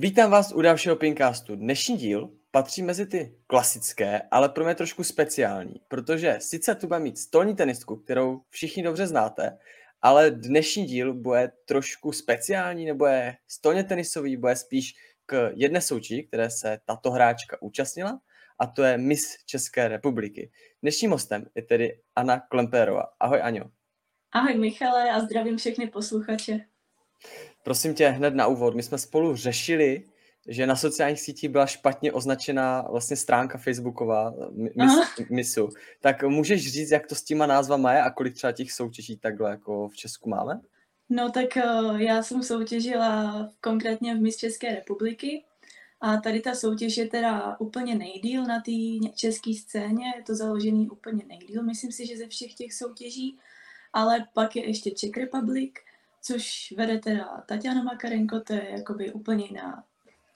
Vítám vás u dalšího Pincastu. Dnešní díl patří mezi ty klasické, ale pro mě trošku speciální, protože sice tu bude mít stolní tenistku, kterou všichni dobře znáte, ale dnešní díl bude trošku speciální, nebo je stolně tenisový, bude spíš k jedné souči, které se tato hráčka účastnila, a to je Miss České republiky. Dnešním hostem je tedy Anna Klemperová. Ahoj Aňo. Ahoj Michale a zdravím všechny posluchače. Prosím tě, hned na úvod, my jsme spolu řešili, že na sociálních sítích byla špatně označená vlastně stránka Facebooková mis, misu. Tak můžeš říct, jak to s těma názvama je a kolik třeba těch soutěží takhle jako v Česku máme? No tak uh, já jsem soutěžila konkrétně v Miss České republiky a tady ta soutěž je teda úplně nejdíl na té české scéně, je to založený úplně nejdíl, myslím si, že ze všech těch soutěží, ale pak je ještě Czech Republic, což vede teda Tatiana Makarenko, to je jakoby úplně jiná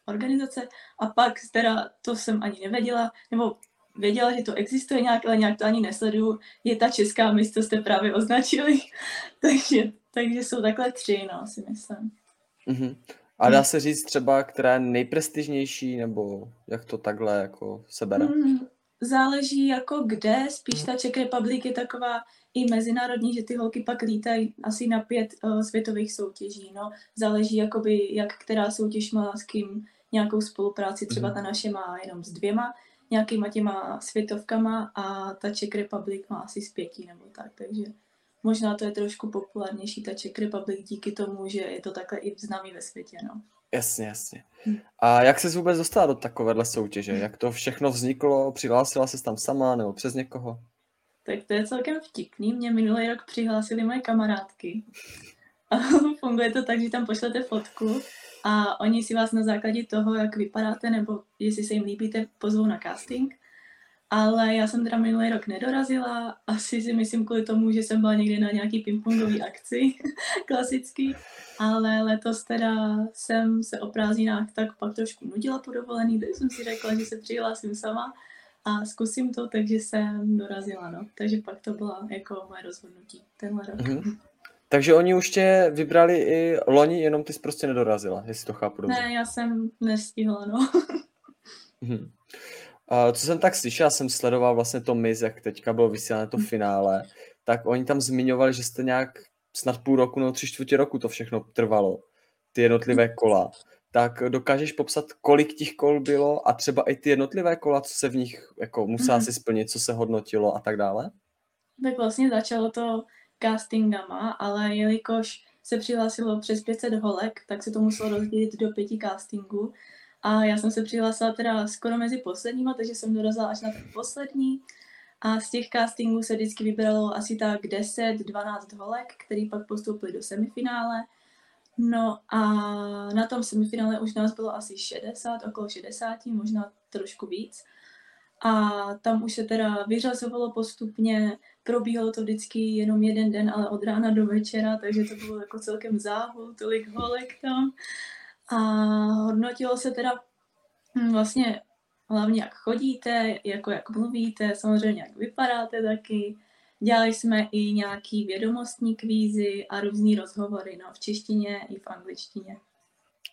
organizace. A pak teda, to jsem ani nevěděla, nebo věděla, že to existuje nějak, ale nějak to ani nesleduju, je ta česká místo, jste právě označili. takže, takže jsou takhle tři, no, si myslím. Mm-hmm. A dá se říct třeba, která je nejprestižnější, nebo jak to takhle jako se bere? Mm, záleží jako kde, spíš ta Czech Republic je taková i mezinárodní, že ty holky pak lítají asi na pět uh, světových soutěží, no. Záleží jakoby, jak která soutěž má s kým nějakou spolupráci, třeba mhm. ta naše má jenom s dvěma nějakýma těma světovkama a ta Czech Republic má asi s pěti nebo tak, takže možná to je trošku populárnější ta Czech Republic díky tomu, že je to takhle i známý ve světě, no. Jasně, jasně. Hm. A jak se vůbec dostala do takovéhle soutěže? Jak to všechno vzniklo? Přihlásila se tam sama nebo přes někoho? Tak to je celkem vtipný. Mě minulý rok přihlásili moje kamarádky. A funguje to tak, že tam pošlete fotku a oni si vás na základě toho, jak vypadáte nebo jestli se jim líbíte, pozvou na casting. Ale já jsem teda minulý rok nedorazila, asi si myslím kvůli tomu, že jsem byla někde na nějaký pingpongový akci, klasický, ale letos teda jsem se o prázdninách tak pak trošku nudila po dovolený, tak jsem si řekla, že se přihlásím sama a zkusím to, takže jsem dorazila, no. Takže pak to byla jako moje rozhodnutí tenhle rok. Mm-hmm. Takže oni už tě vybrali i loni, jenom ty jsi prostě nedorazila, jestli to chápu dobře. Ne, já jsem nestihla, no. mm-hmm. Uh, co jsem tak slyšel, jsem sledoval vlastně to Miz, jak teďka bylo vysílané to finále, tak oni tam zmiňovali, že jste nějak snad půl roku nebo tři čtvrtě roku to všechno trvalo, ty jednotlivé kola tak dokážeš popsat, kolik těch kol bylo a třeba i ty jednotlivé kola, co se v nich jako musela mm-hmm. si splnit, co se hodnotilo a tak dále? Tak vlastně začalo to castingama, ale jelikož se přihlásilo přes 500 holek, tak se to muselo rozdělit do pěti castingů. A já jsem se přihlásila teda skoro mezi posledníma, takže jsem dorazila až na ten poslední. A z těch castingů se vždycky vybralo asi tak 10-12 holek, který pak postoupili do semifinále. No a na tom semifinále už nás bylo asi 60, okolo 60, možná trošku víc. A tam už se teda vyřazovalo postupně, probíhalo to vždycky jenom jeden den, ale od rána do večera, takže to bylo jako celkem záhul, tolik holek tam. A hodnotilo se teda hm, vlastně hlavně jak chodíte, jako jak mluvíte, samozřejmě jak vypadáte taky, Dělali jsme i nějaký vědomostní kvízy a různý rozhovory, no, v češtině i v angličtině.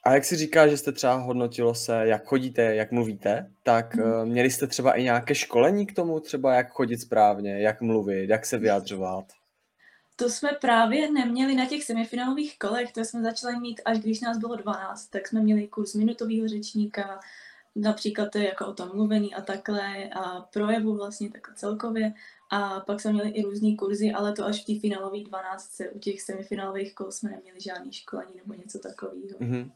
A jak si říká, že jste třeba hodnotilo se, jak chodíte, jak mluvíte, tak mm. měli jste třeba i nějaké školení k tomu, třeba jak chodit správně, jak mluvit, jak se vyjadřovat? To jsme právě neměli na těch semifinálových kolech, to jsme začali mít až když nás bylo 12, tak jsme měli kurz minutového řečníka, například to je jako o tom mluvení a takhle a projevu vlastně tak celkově a pak jsme měli i různý kurzy, ale to až v té finálové 12. U těch semifinálových kol jsme neměli žádný školení nebo něco takového. Mm-hmm.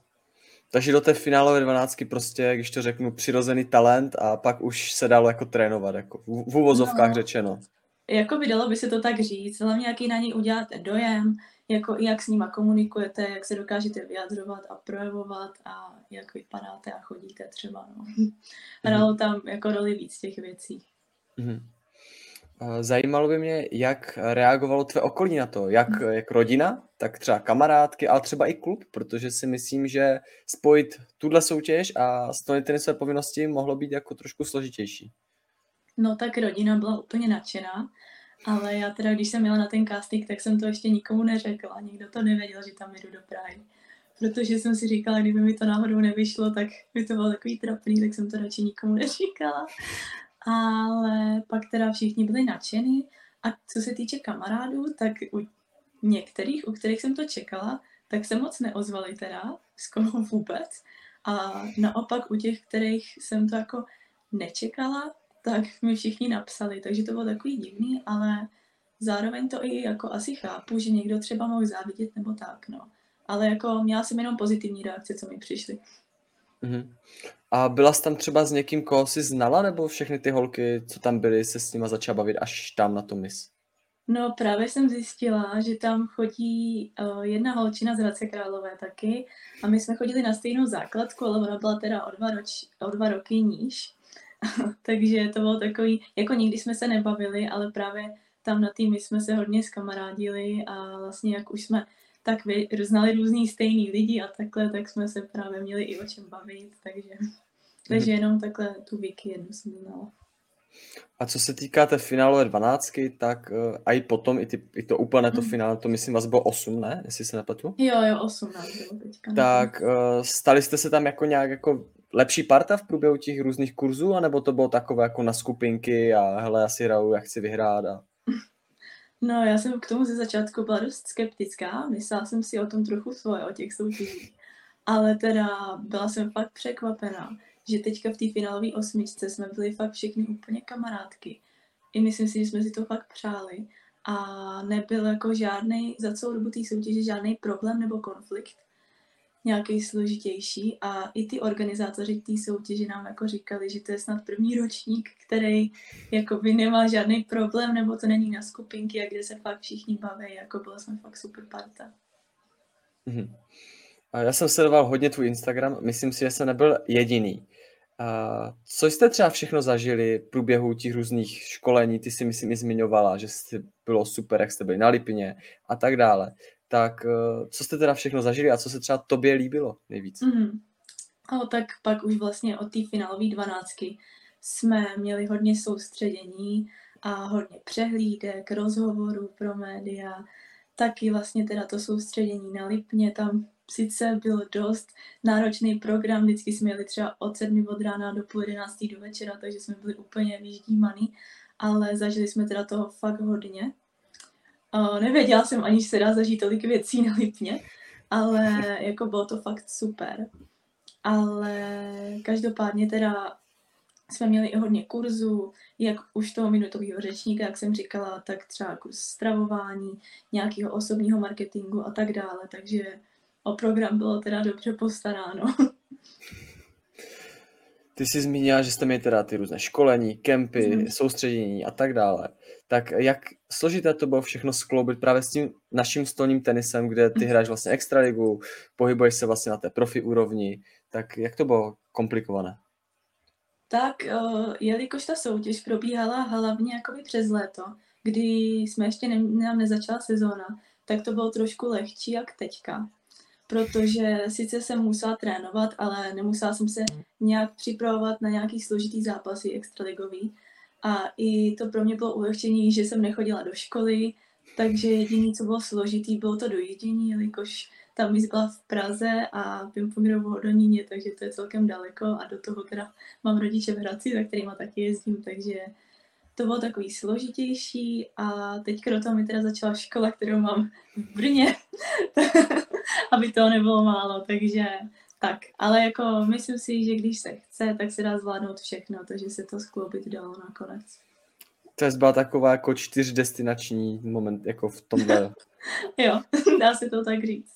Takže do té finálové 12 prostě, když to řeknu, přirozený talent a pak už se dalo jako trénovat, jako v, v úvozovkách no, řečeno. Jako by dalo by se to tak říct, hlavně jaký na něj uděláte dojem, jako jak s nima komunikujete, jak se dokážete vyjadřovat a projevovat a jak vypadáte a chodíte třeba. No. Hralo mm-hmm. tam jako roli víc těch věcí. Mm-hmm. Zajímalo by mě, jak reagovalo tvé okolí na to, jak, jak rodina, tak třeba kamarádky, ale třeba i klub, protože si myslím, že spojit tuhle soutěž a splnit své povinnosti mohlo být jako trošku složitější. No tak rodina byla úplně nadšená, ale já teda, když jsem jela na ten casting, tak jsem to ještě nikomu neřekla. Nikdo to nevěděl, že tam jdu do Prahy. Protože jsem si říkala, kdyby mi to náhodou nevyšlo, tak by to bylo takový trapný, tak jsem to radši nikomu neříkala. Ale pak teda všichni byli nadšení. A co se týče kamarádů, tak u některých, u kterých jsem to čekala, tak se moc neozvali teda, skoro vůbec. A naopak u těch, kterých jsem to jako nečekala, tak mi všichni napsali, takže to bylo takový divný, ale zároveň to i jako asi chápu, že někdo třeba mohl závidět nebo tak, no. Ale jako měla jsem jenom pozitivní reakce, co mi přišly. Mm-hmm. A byla jsi tam třeba s někým, koho jsi znala, nebo všechny ty holky, co tam byly, se s nima začala bavit až tam na to mis? No právě jsem zjistila, že tam chodí uh, jedna holčina z Hradce Králové taky a my jsme chodili na stejnou základku, ale ona byla teda o dva, roč, o dva roky níž. Takže to bylo takový, jako nikdy jsme se nebavili, ale právě tam na týmy jsme se hodně skamarádili a vlastně jak už jsme tak vy, znali různý stejný lidi a takhle, tak jsme se právě měli i o čem bavit, takže, takže mhm. jenom takhle tu Vicky jednu jsem znala. A co se týká té finálové dvanáctky, tak uh, a i potom, i, ty, i to úplně to mm. finále, to myslím vás bylo 8, ne? Jestli se nepletu? Jo, jo, 8 nás bylo teďka. Tak uh, stali jste se tam jako nějak jako lepší parta v průběhu těch různých kurzů, anebo to bylo takové jako na skupinky a hele, já si hraju, já chci vyhrát a... No, já jsem k tomu ze začátku byla dost skeptická, myslela jsem si o tom trochu svoje, o těch soutěžích. Ale teda byla jsem fakt překvapená, že teďka v té finálové osmičce jsme byli fakt všechny úplně kamarádky. I myslím si, že jsme si to fakt přáli. A nebyl jako žádný, za celou dobu té soutěže žádný problém nebo konflikt nějaký složitější a i ty organizátoři té soutěže nám jako říkali, že to je snad první ročník, který jakoby nemá žádný problém, nebo to není na skupinky, a kde se fakt všichni baví, jako byla jsme fakt super parta. Mm-hmm. A já jsem sledoval hodně tvůj Instagram, myslím si, že jsem nebyl jediný. A co jste třeba všechno zažili v průběhu těch různých školení? Ty si myslím i zmiňovala, že jste bylo super, jak jste byli na Lipině a tak dále tak eh, co jste teda všechno zažili a co se třeba tobě líbilo nejvíc? Mm-hmm. O, tak pak už vlastně od té finálové dvanáctky jsme měli hodně soustředění a hodně přehlídek, rozhovorů pro média, taky vlastně teda to soustředění na Lipně, tam sice byl dost náročný program, vždycky jsme jeli třeba od sedmi od rána do půl jedenáctý do večera, takže jsme byli úplně vyždímaný, ale zažili jsme teda toho fakt hodně. Uh, nevěděla jsem ani, že se dá zažít tolik věcí na Lipně, ale jako bylo to fakt super. Ale každopádně teda jsme měli i hodně kurzů, jak už toho minutového řečníka, jak jsem říkala, tak třeba kurz stravování, nějakého osobního marketingu a tak dále, takže o program bylo teda dobře postaráno. Ty jsi zmínila, že jste měli teda ty různé školení, kempy, mm. soustředění a tak dále. Tak jak složité to bylo všechno skloubit právě s tím naším stolním tenisem, kde ty mhm. hraješ vlastně extraligu, pohybuješ se vlastně na té profi úrovni, tak jak to bylo komplikované? Tak, jelikož ta soutěž probíhala hlavně jakoby přes léto, kdy jsme ještě ne, nám nezačala sezóna, tak to bylo trošku lehčí jak teďka protože sice jsem musela trénovat, ale nemusela jsem se nějak připravovat na nějaký složitý zápasy extraligový. A i to pro mě bylo ulehčení, že jsem nechodila do školy, takže jediné, co bylo složitý, bylo to dojíždění, jelikož ta míst byla v Praze a pingpongovou Hodoníně, takže to je celkem daleko. A do toho teda mám rodiče v Hradci, za kterýma taky jezdím, takže to bylo takový složitější. A teďka do toho mi teda začala škola, kterou mám v Brně, aby toho nebylo málo, takže tak. Ale jako myslím si, že když se chce, tak se dá zvládnout všechno, takže se to skloubit dalo nakonec. To byla taková jako čtyřdestinační moment, jako v tomhle. jo, dá se to tak říct.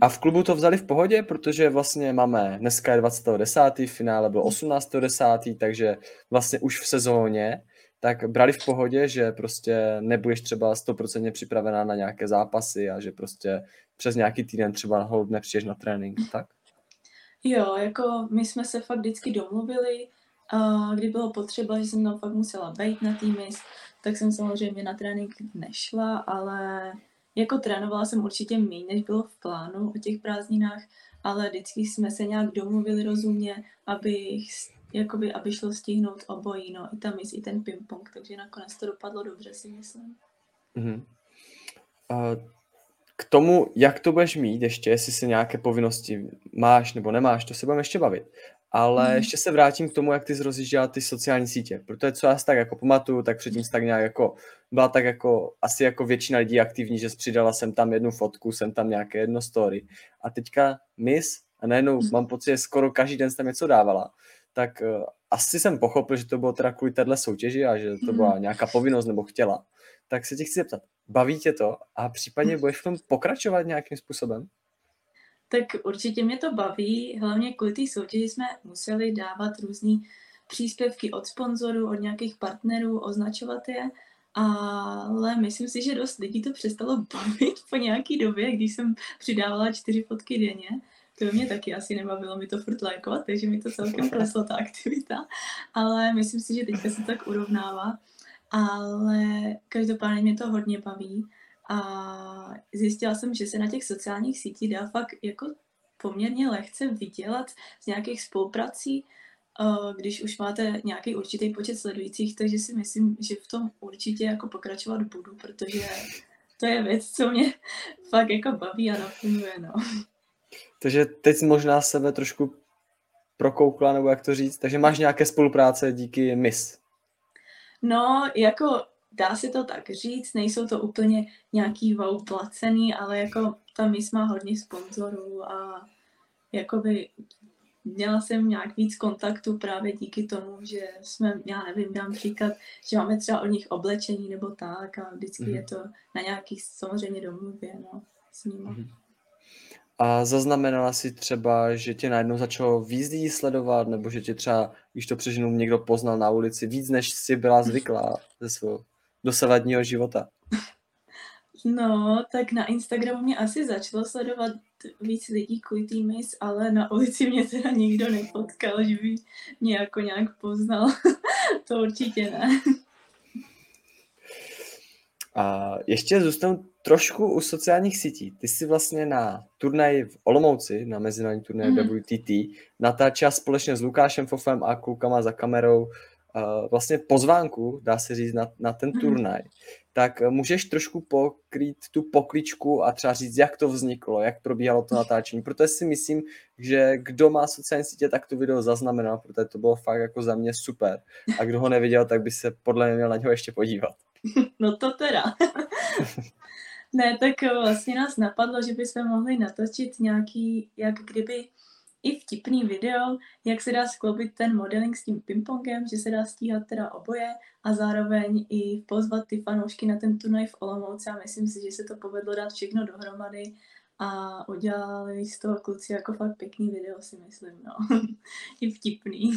A v klubu to vzali v pohodě, protože vlastně máme, dneska je 20.10., finále bylo 18.10., takže vlastně už v sezóně, tak brali v pohodě, že prostě nebudeš třeba 100% připravená na nějaké zápasy a že prostě přes nějaký týden třeba hold nepřijdeš na trénink, tak? Jo, jako my jsme se fakt vždycky domluvili, a kdy bylo potřeba, že jsem tam fakt musela být na týmy, tak jsem samozřejmě na trénink nešla, ale jako trénovala jsem určitě méně, než bylo v plánu o těch prázdninách, ale vždycky jsme se nějak domluvili rozumně, abych jakoby, aby šlo stihnout obojí, no, i ta mis, i ten ping-pong, takže nakonec to dopadlo dobře, si myslím. Mm-hmm. Uh, k tomu, jak to budeš mít ještě, jestli se nějaké povinnosti máš nebo nemáš, to se budeme ještě bavit. Ale mm. ještě se vrátím k tomu, jak ty zrozjížděla ty sociální sítě, protože co já si tak jako pamatuju, tak předtím tak nějak jako, byla tak jako, asi jako většina lidí aktivní, že přidala jsem tam jednu fotku, jsem tam nějaké jedno story. A teďka mis, a najednou mm. mám pocit, že skoro každý den jsem tam něco dávala, tak uh, asi jsem pochopil, že to bylo teda kvůli téhle soutěži a že to byla mhm. nějaká povinnost nebo chtěla. Tak se tě chci zeptat, baví tě to a případně budeš v tom pokračovat nějakým způsobem? Tak určitě mě to baví, hlavně kvůli té soutěži jsme museli dávat různé příspěvky od sponzorů, od nějakých partnerů, označovat je, ale myslím si, že dost lidí to přestalo bavit po nějaký době, když jsem přidávala čtyři fotky denně. To mě taky asi nebavilo mi to furt lajkovat, takže mi to celkem kleslo ta aktivita. Ale myslím si, že teďka se tak urovnává. Ale každopádně mě to hodně baví. A zjistila jsem, že se na těch sociálních sítích dá fakt jako poměrně lehce vydělat z nějakých spoluprací, eh, když už máte nějaký určitý počet sledujících, takže si myslím, že v tom určitě jako pokračovat budu, protože to je věc, co mě fakt jako baví a naplňuje, no. Takže teď možná sebe trošku prokoukla, nebo jak to říct, takže máš nějaké spolupráce díky MIS. No, jako dá se to tak říct, nejsou to úplně nějaký wow placený, ale jako ta mis má hodně sponzorů a jakoby měla jsem nějak víc kontaktu právě díky tomu, že jsme, já nevím, dám příklad, že máme třeba od nich oblečení nebo tak a vždycky mm-hmm. je to na nějakých samozřejmě domluvě, no, s nimi. Mm-hmm. A zaznamenala si třeba, že tě najednou začalo víc lidí sledovat, nebo že tě třeba, když to přeženu, někdo poznal na ulici víc, než si byla zvyklá ze svého dosavadního života? No, tak na Instagramu mě asi začalo sledovat víc lidí kvůli týmis, ale na ulici mě teda nikdo nepotkal, že by mě jako nějak poznal. to určitě ne. A ještě zůstanu trošku u sociálních sítí. Ty jsi vlastně na turnaji v Olomouci, na mezinárodní turnaji mm. WTT, natáčela společně s Lukášem Fofem a klukama za kamerou uh, vlastně pozvánku, dá se říct, na, na ten mm. turnaj. Tak můžeš trošku pokrýt tu pokličku a třeba říct, jak to vzniklo, jak probíhalo to natáčení, protože si myslím, že kdo má sociální sítě, tak to video zaznamenal, protože to bylo fakt jako za mě super. A kdo ho neviděl, tak by se podle mě měl na něho ještě podívat. No to teda. ne, tak vlastně nás napadlo, že bychom mohli natočit nějaký, jak kdyby i vtipný video, jak se dá skloubit ten modeling s tím pingpongem, že se dá stíhat teda oboje a zároveň i pozvat ty fanoušky na ten turnaj v Olomouci a myslím si, že se to povedlo dát všechno dohromady a udělali z toho kluci jako fakt pěkný video, si myslím, no. I vtipný.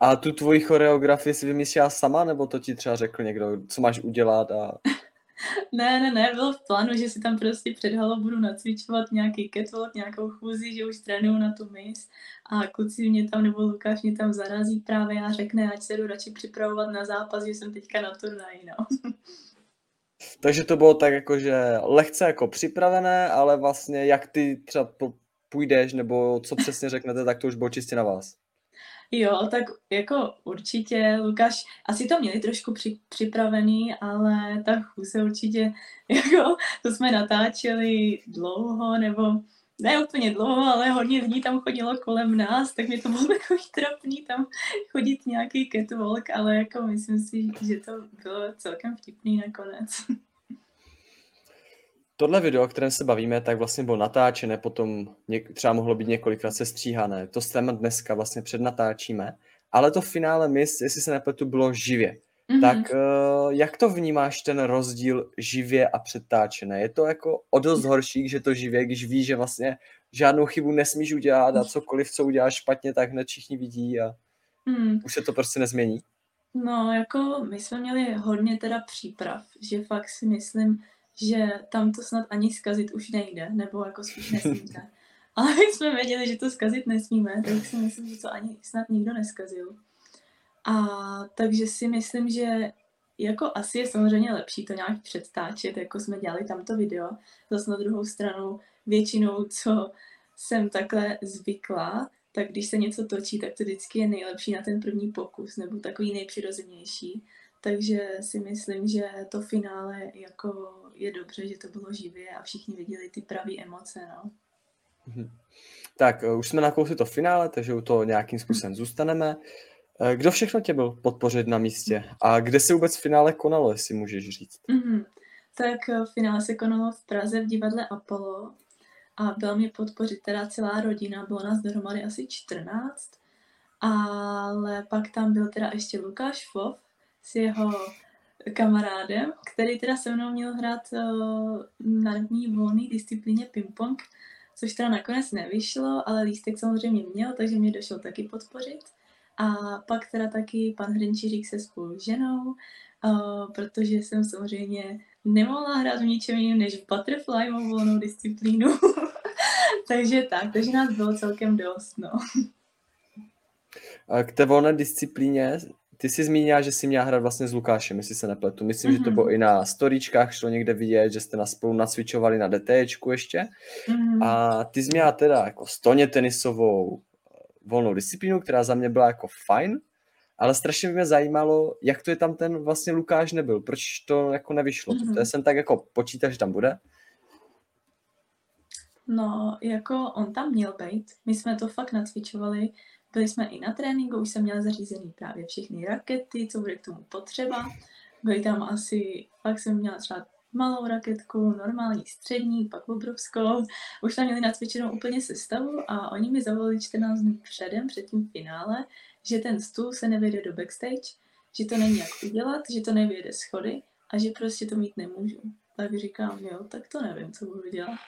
A tu tvoji choreografii si vymyslela sama, nebo to ti třeba řekl někdo, co máš udělat a... ne, ne, ne, bylo v plánu, že si tam prostě před halou budu nacvičovat nějaký catwalk, nějakou chůzi, že už trénuju na tu mis a kluci mě tam, nebo Lukáš mě tam zarazí právě a řekne, ať se jdu radši připravovat na zápas, že jsem teďka na turnaji, no. Takže to bylo tak jako, že lehce jako připravené, ale vlastně jak ty třeba půjdeš, nebo co přesně řeknete, tak to už bylo čistě na vás. Jo, tak jako určitě, Lukáš, asi to měli trošku při, připravený, ale ta chůze určitě, jako to jsme natáčeli dlouho, nebo ne úplně dlouho, ale hodně lidí tam chodilo kolem nás, tak mě to bylo takový trapný tam chodit nějaký catwalk, ale jako myslím si, že to bylo celkem vtipný nakonec. Tohle video, o kterém se bavíme, tak vlastně bylo natáčené, potom něk- třeba mohlo být několikrát sestříhané. To téma dneska vlastně přednatáčíme, ale to finále mis, jestli se nepletu, bylo živě. Mm-hmm. Tak uh, jak to vnímáš ten rozdíl živě a předtáčené? Je to jako o dost horší, že to živě, když víš, že vlastně žádnou chybu nesmíš udělat a cokoliv, co uděláš špatně, tak hned všichni vidí a mm. už se to prostě nezmění? No, jako my jsme měli hodně teda příprav, že fakt si myslím, že tam to snad ani zkazit už nejde, nebo jako spíš nesmíte. Ale my jsme věděli, že to zkazit nesmíme, tak si myslím, že to ani snad nikdo neskazil. A takže si myslím, že jako asi je samozřejmě lepší to nějak předtáčet, jako jsme dělali tamto video. Zase na druhou stranu většinou, co jsem takhle zvykla, tak když se něco točí, tak to vždycky je nejlepší na ten první pokus, nebo takový nejpřirozenější. Takže si myslím, že to finále jako je dobře, že to bylo živě a všichni viděli ty pravé emoce, no. Mhm. Tak, uh, už jsme nakousli to finále, takže u toho nějakým způsobem zůstaneme. Uh, kdo všechno tě byl podpořit na místě? A kde se vůbec finále konalo, jestli můžeš říct? Mm-hmm. Tak uh, finále se konalo v Praze v divadle Apollo a byla mě podpořit teda celá rodina, bylo nás dohromady asi 14, ale pak tam byl teda ještě Lukáš Fov s jeho kamarádem, který teda se mnou měl hrát uh, na ní volné disciplíně ping-pong, což teda nakonec nevyšlo, ale lístek samozřejmě měl, takže mě došel taky podpořit. A pak teda taky pan Hrenčířík se spolu ženou, uh, protože jsem samozřejmě nemohla hrát v ničem jiném než v butterfly volnou disciplínu. takže tak, takže nás bylo celkem dost, no. A k té volné disciplíně, ty jsi zmínila, že jsi měla hrát vlastně s Lukášem, jestli se nepletu. Myslím, mm-hmm. že to mhm. bylo i na storíčkách, šlo někde vidět, že jste na spolu nacvičovali na DTčku ještě. Mm-hmm. A ty jsi měla teda jako stoně tenisovou volnou disciplínu, která za mě byla jako fajn, ale strašně by mě zajímalo, jak to je tam ten vlastně Lukáš nebyl, proč to jako nevyšlo. Mm-hmm. To jsem tak jako počítal, že tam bude. No, jako on tam měl být. My jsme to fakt nacvičovali. Byli jsme i na tréninku, už jsem měla zařízený právě všechny rakety, co bude k tomu potřeba. Byly tam asi, fakt jsem měla třeba malou raketku, normální střední, pak obrovskou. Už tam měli nacvičenou úplně sestavu a oni mi zavolali 14 dní předem, před tím finále, že ten stůl se nevyjde do backstage, že to není jak udělat, že to nevyjede schody a že prostě to mít nemůžu. Tak říkám, jo, tak to nevím, co budu dělat.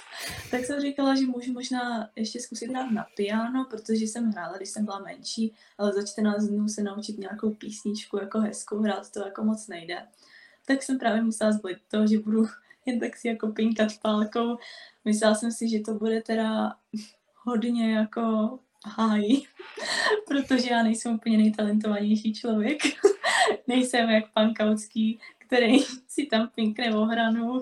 Tak jsem říkala, že můžu možná ještě zkusit hrát na piano, protože jsem hrála, když jsem byla menší, ale za 14 dnů se naučit nějakou písničku jako hezkou hrát, to jako moc nejde. Tak jsem právě musela zvolit to, že budu jen tak si jako pinkat pálkou. Myslela jsem si, že to bude teda hodně jako hájí, protože já nejsem úplně nejtalentovanější člověk. nejsem jak pan Kautský, který si tam pinkne ohranu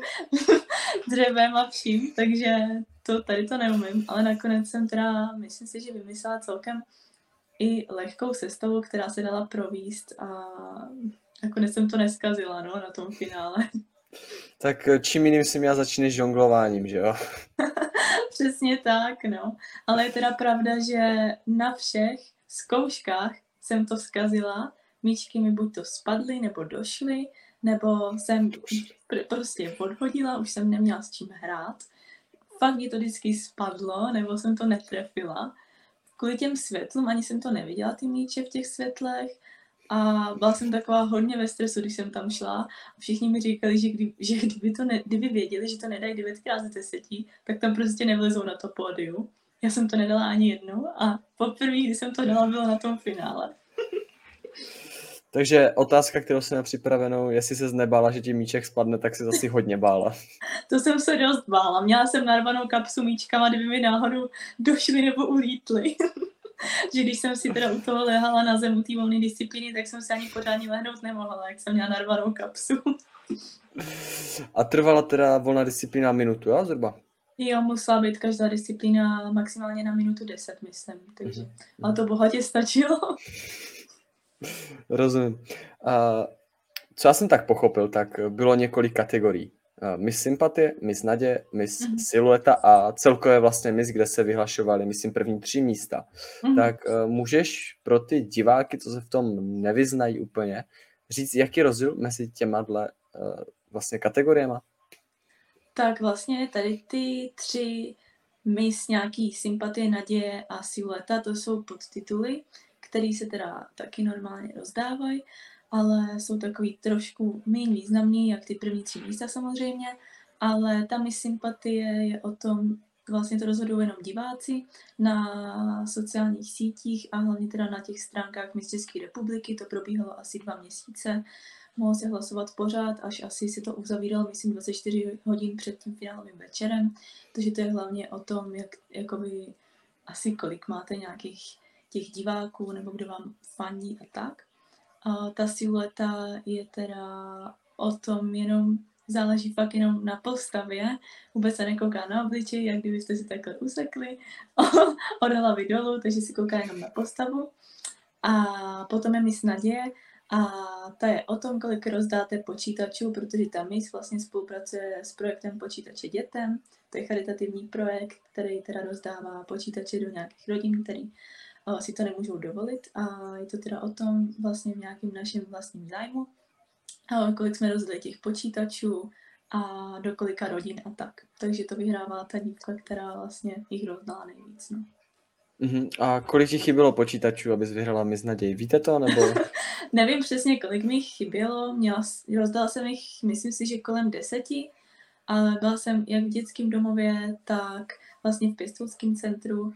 dřevem a vším, takže to tady to neumím, ale nakonec jsem teda, myslím si, že vymyslela celkem i lehkou sestavu, která se dala províst a nakonec jsem to neskazila, no, na tom finále. Tak čím jiným si měla začínat žonglováním, že jo? Přesně tak, no. Ale je teda pravda, že na všech zkouškách jsem to zkazila, míčky mi buď to spadly, nebo došly, nebo jsem pr- prostě odhodila, už jsem neměla s čím hrát. Fakt mi to vždycky spadlo, nebo jsem to netrefila. Kvůli těm světlům ani jsem to neviděla, ty míče v těch světlech. A byla jsem taková hodně ve stresu, když jsem tam šla. A všichni mi říkali, že, kdy, že kdyby, to ne, kdyby věděli, že to nedají devětkrát z desetí, tak tam prostě nevlezou na to pódium. Já jsem to nedala ani jednou a poprvé, když jsem to dala, bylo na tom finále. Takže otázka, kterou jsem připravenou, jestli se nebála, že ti míček spadne, tak si zase hodně bála. to jsem se dost bála. Měla jsem narvanou kapsu míčkama, kdyby mi náhodou došly nebo ulítly. že když jsem si teda u toho lehala na zem u té volné disciplíny, tak jsem se ani pořádně lehnout nemohla, jak jsem měla narvanou kapsu. A trvala teda volná disciplína minutu, jo, zhruba? Jo, musela být každá disciplína maximálně na minutu 10, myslím. Takže, mm-hmm. ale to bohatě stačilo. Rozumím. Uh, co já jsem tak pochopil, tak bylo několik kategorií. Miss Sympatie, Miss Nadě, Miss mm-hmm. Silueta a celkově vlastně Miss, kde se vyhlašovaly, myslím, první tři místa. Mm-hmm. Tak uh, můžeš pro ty diváky, co se v tom nevyznají úplně, říct, jaký rozdíl mezi těma dle, uh, vlastně kategoriema? Tak vlastně tady ty tři Miss nějaký sympatie, naděje a silueta, to jsou podtituly který se teda taky normálně rozdávají, ale jsou takový trošku méně významný, jak ty první tři místa samozřejmě, ale ta mi sympatie je o tom, vlastně to rozhodují jenom diváci na sociálních sítích a hlavně teda na těch stránkách Miss České republiky, to probíhalo asi dva měsíce, mohlo se hlasovat pořád, až asi se to uzavíralo, myslím, 24 hodin před tím finálovým večerem, takže to je hlavně o tom, jak, jakoby, asi kolik máte nějakých těch diváků nebo kdo vám fandí a tak. A ta silueta je teda o tom jenom záleží fakt jenom na postavě, vůbec se nekouká na obličej, jak kdybyste si takhle usekli od hlavy dolů, takže si kouká jenom na postavu. A potom je mis naděje a ta je o tom, kolik rozdáte počítačů, protože ta mis vlastně spolupracuje s projektem Počítače dětem. To je charitativní projekt, který teda rozdává počítače do nějakých rodin, který si to nemůžou dovolit a je to teda o tom vlastně v nějakém našem vlastním zájmu, kolik jsme rozdali těch počítačů a do kolika rodin a tak. Takže to vyhrává ta dívka, která vlastně jich rozdala nejvíc. No. Uh-huh. A kolik ti chybělo počítačů, abys vyhrala Miss Naději? Víte to, nebo? Nevím přesně, kolik mi chybělo. Měla, rozdala jsem jich, myslím si, že kolem deseti, ale byla jsem jak v dětském domově, tak vlastně v pěstounském centru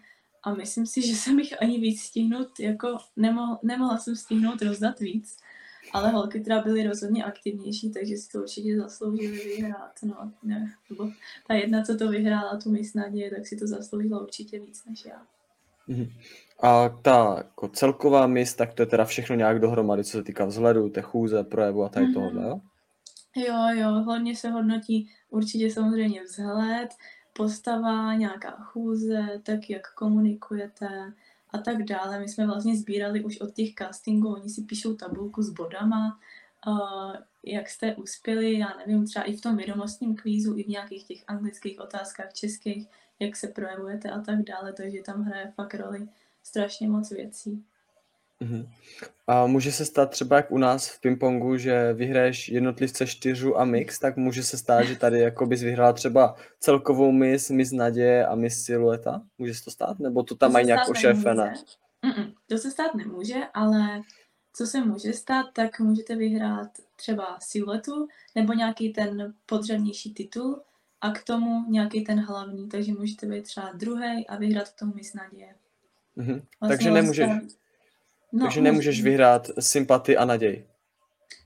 a myslím si, že jsem jich ani víc stihnout, jako nemohla, nemohla jsem stihnout rozdat víc, ale holky teda byly rozhodně aktivnější, takže si to určitě zasloužili vyhrát, no, ne, nebo ta jedna, co to vyhrála, tu Miss Naděje, tak si to zasloužila určitě víc než já. Mhm. A ta jako celková mis, tak to je teda všechno nějak dohromady, co se týká vzhledu, té chůze, projevu a tady mm-hmm. tohohle, jo? Jo, jo, hlavně se hodnotí určitě samozřejmě vzhled, postava, nějaká chůze, tak jak komunikujete a tak dále. My jsme vlastně sbírali už od těch castingů, oni si píšou tabulku s bodama, jak jste uspěli, já nevím, třeba i v tom vědomostním kvízu, i v nějakých těch anglických otázkách, českých, jak se projevujete a tak dále, takže tam hraje fakt roli strašně moc věcí. Uh-huh. A může se stát třeba jak u nás v pingpongu, že vyhraješ jednotlivce čtyřu a mix, tak může se stát, že tady jako bys vyhrála třeba celkovou mis, mis naděje a mis silueta? Může se to stát? Nebo to tam to mají nějak ošéfené? To se stát nemůže, ale co se může stát, tak můžete vyhrát třeba siluetu nebo nějaký ten podřadnější titul a k tomu nějaký ten hlavní, takže můžete být třeba druhý a vyhrát k tomu mis naděje. Mm-hmm. Vlastně takže nemůžeš, No, takže nemůžeš vyhrát sympatii a naději.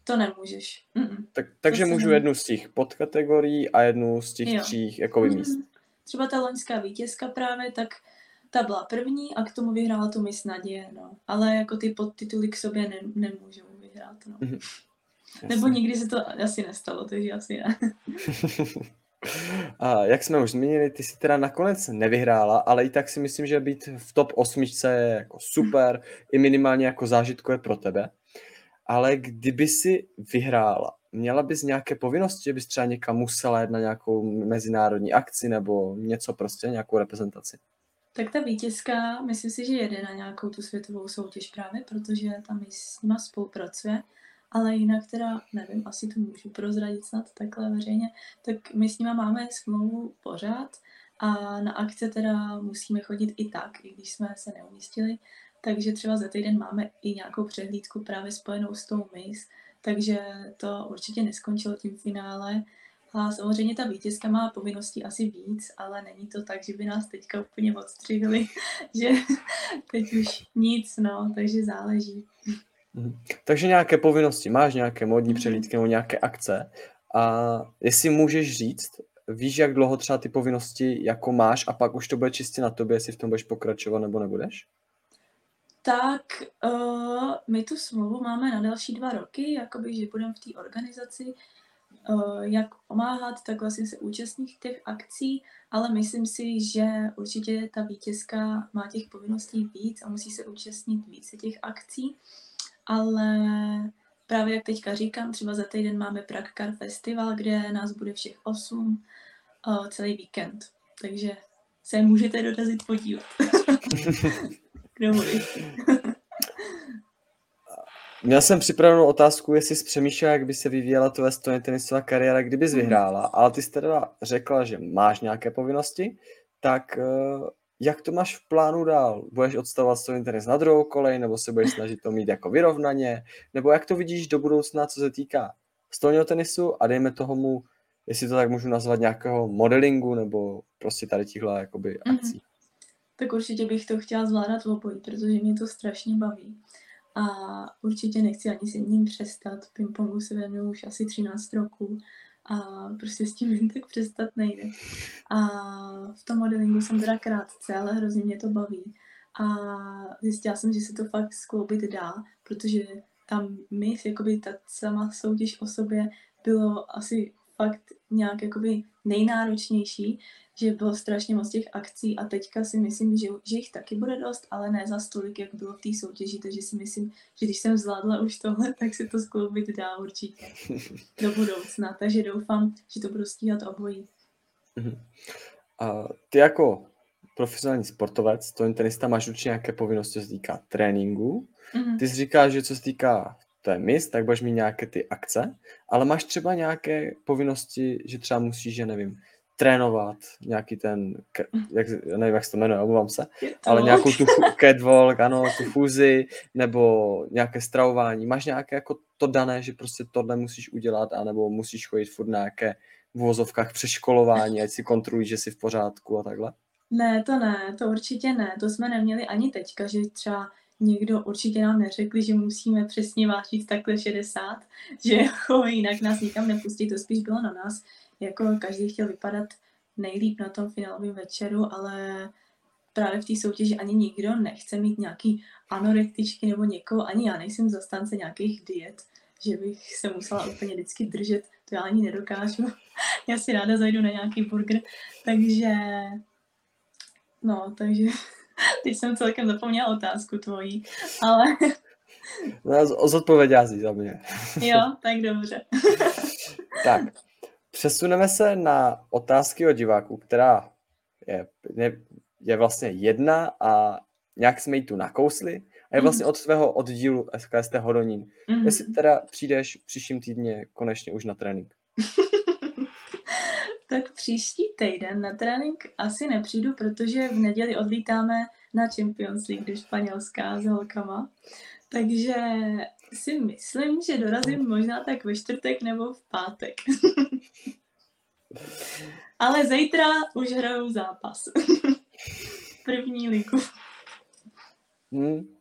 To nemůžeš. Mm-mm. Tak, takže to můžu nemůžu. jednu z těch podkategorií a jednu z těch jo. tří jako míst. Třeba ta loňská vítězka právě, tak ta byla první a k tomu vyhrála tu mis naděje, no. Ale jako ty podtituly k sobě ne, nemůžou vyhrát, no. Mm-hmm. Nebo nikdy se to asi nestalo, takže asi ne. A jak jsme už zmínili, ty si teda nakonec nevyhrála, ale i tak si myslím, že být v top osmičce je jako super, i minimálně jako zážitkové pro tebe. Ale kdyby si vyhrála, měla bys nějaké povinnosti, že bys třeba někam musela jít na nějakou mezinárodní akci nebo něco prostě, nějakou reprezentaci? Tak ta vítězka, myslím si, že jede na nějakou tu světovou soutěž právě, protože tam s nima spolupracuje ale jinak teda, nevím, asi to můžu prozradit snad takhle veřejně, tak my s nima máme smlouvu pořád a na akce teda musíme chodit i tak, i když jsme se neumístili, takže třeba za týden máme i nějakou přehlídku právě spojenou s tou MIS, takže to určitě neskončilo tím finále. A samozřejmě ta vítězka má povinností asi víc, ale není to tak, že by nás teďka úplně odstřihli, že teď už nic, no, takže záleží. Mhm. Takže nějaké povinnosti, máš nějaké modní mhm. přehlídky nebo nějaké akce a jestli můžeš říct, víš, jak dlouho třeba ty povinnosti jako máš a pak už to bude čistě na tobě, jestli v tom budeš pokračovat nebo nebudeš? Tak uh, my tu smlouvu máme na další dva roky, jakoby, že budeme v té organizaci uh, jak pomáhat, tak vlastně se účastnit těch akcí, ale myslím si, že určitě ta vítězka má těch povinností víc a musí se účastnit více těch akcí ale právě jak teďka říkám, třeba za týden máme Prague Car Festival, kde nás bude všech osm uh, celý víkend. Takže se můžete dorazit podívat. Kdo Měl jsem připravenou otázku, jestli jsi přemýšlel, jak by se vyvíjela tvoje stojně tenisová kariéra, kdyby jsi vyhrála, ale ty jsi teda řekla, že máš nějaké povinnosti, tak uh, jak to máš v plánu dál? Budeš odstavovat svůj tenis na druhou kolej, nebo se budeš snažit to mít jako vyrovnaně, nebo jak to vidíš do budoucna, co se týká stolního tenisu a dejme toho mu, jestli to tak můžu nazvat, nějakého modelingu, nebo prostě tady těchto jakoby mhm. akcí. Mm-hmm. Tak určitě bych to chtěla zvládat v obojí, protože mě to strašně baví. A určitě nechci ani se ním přestat. Pingpongu se věnuju už asi 13 roků a prostě s tím jen tak přestat nejde. A v tom modelingu jsem teda krátce, ale hrozně mě to baví. A zjistila jsem, že se to fakt skloubit dá, protože tam my, jakoby ta sama soutěž o sobě bylo asi fakt nějak jakoby nejnáročnější, že bylo strašně moc těch akcí a teďka si myslím, že, že jich taky bude dost, ale ne za stolik, jak bylo v té soutěži, takže si myslím, že když jsem zvládla už tohle, tak si to skloubit dá určitě do budoucna, takže doufám, že to budu stíhat obojí. Mhm. A ty jako profesionální sportovec, to tenista, máš určitě nějaké povinnosti, co se týká tréninku. Mm-hmm. Ty jsi říká, že co se týká to je mis, tak budeš mít nějaké ty akce, ale máš třeba nějaké povinnosti, že třeba musíš, že nevím, trénovat nějaký ten, jak, nevím, jak se to jmenuje, omlouvám se, ale nějakou tu catwalk, ano, tu fúzi, nebo nějaké stravování. Máš nějaké jako to dané, že prostě tohle musíš udělat, anebo musíš chodit furt na nějaké v vozovkách přeškolování, ať si kontrolují, že jsi v pořádku a takhle? Ne, to ne, to určitě ne. To jsme neměli ani teďka, že třeba někdo určitě nám neřekli, že musíme přesně vážit takhle 60, že jako jinak nás nikam nepustí, to spíš bylo na nás. Jako každý chtěl vypadat nejlíp na tom finálovém večeru, ale právě v té soutěži ani nikdo nechce mít nějaký anorektičky nebo někoho, ani já nejsem zastánce nějakých diet, že bych se musela úplně vždycky držet, to já ani nedokážu. já si ráda zajdu na nějaký burger, takže no, takže teď jsem celkem zapomněla otázku tvojí, ale... No, zodpověděla si za mě. jo, tak dobře. tak, přesuneme se na otázky od diváků, která je, je, je vlastně jedna a nějak jsme ji tu nakousli a je vlastně mhm. od tvého oddílu SKST Hodonín. Mm-hmm. Jestli teda přijdeš příštím týdně konečně už na trénink. Tak příští týden na trénink asi nepřijdu, protože v neděli odlítáme na Champions League do Španělska s holkama. Takže si myslím, že dorazím možná tak ve čtvrtek nebo v pátek. Ale zítra už hrajou zápas. První ligu. Hmm.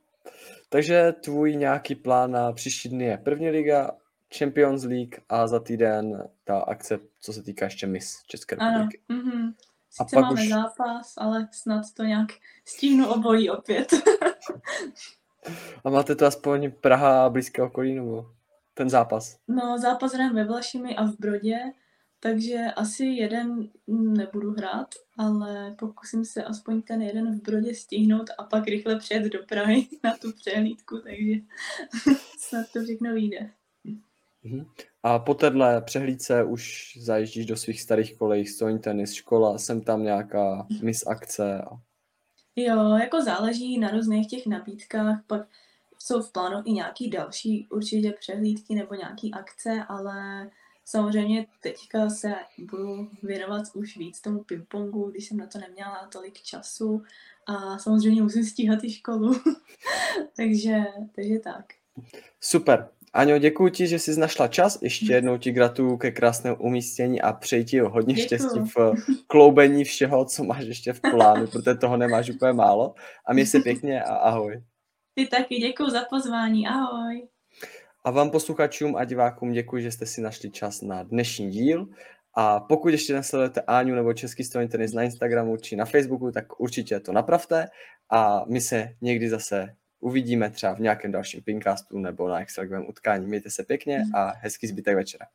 Takže tvůj nějaký plán na příští dny je první liga, Champions League a za týden ta akce, co se týká ještě Miss České republiky. Ano, mm-hmm. Sice a pak máme už... zápas, ale snad to nějak stíhnu obojí opět. a máte to aspoň Praha a blízké okolí, nebo ten zápas? No, zápas hrám ve Vlašimi a v Brodě, takže asi jeden nebudu hrát, ale pokusím se aspoň ten jeden v Brodě stihnout a pak rychle přijet do Prahy na tu přehlídku, takže snad to všechno vyjde. Mhm. A po téhle přehlídce už zajíždíš do svých starých kolejí, stolní tenis, škola, jsem tam nějaká mis akce. A... Jo, jako záleží na různých těch nabídkách, pak jsou v plánu i nějaký další určitě přehlídky nebo nějaký akce, ale samozřejmě teďka se budu věnovat už víc tomu pingpongu, když jsem na to neměla tolik času a samozřejmě musím stíhat i školu, takže, takže tak. Super, Aňo, děkuji ti, že jsi našla čas. Ještě jednou ti gratuluju ke krásnému umístění a přeji ti hodně děkuju. štěstí v kloubení všeho, co máš ještě v plánu, protože toho nemáš úplně málo. A měj se pěkně a ahoj. Ty taky děkuji za pozvání, ahoj. A vám posluchačům a divákům děkuji, že jste si našli čas na dnešní díl. A pokud ještě nesledujete Áňu nebo Český strojní tenis na Instagramu či na Facebooku, tak určitě to napravte a my se někdy zase uvidíme třeba v nějakém dalším pincastu nebo na extraligovém utkání. Mějte se pěkně a hezký zbytek večera.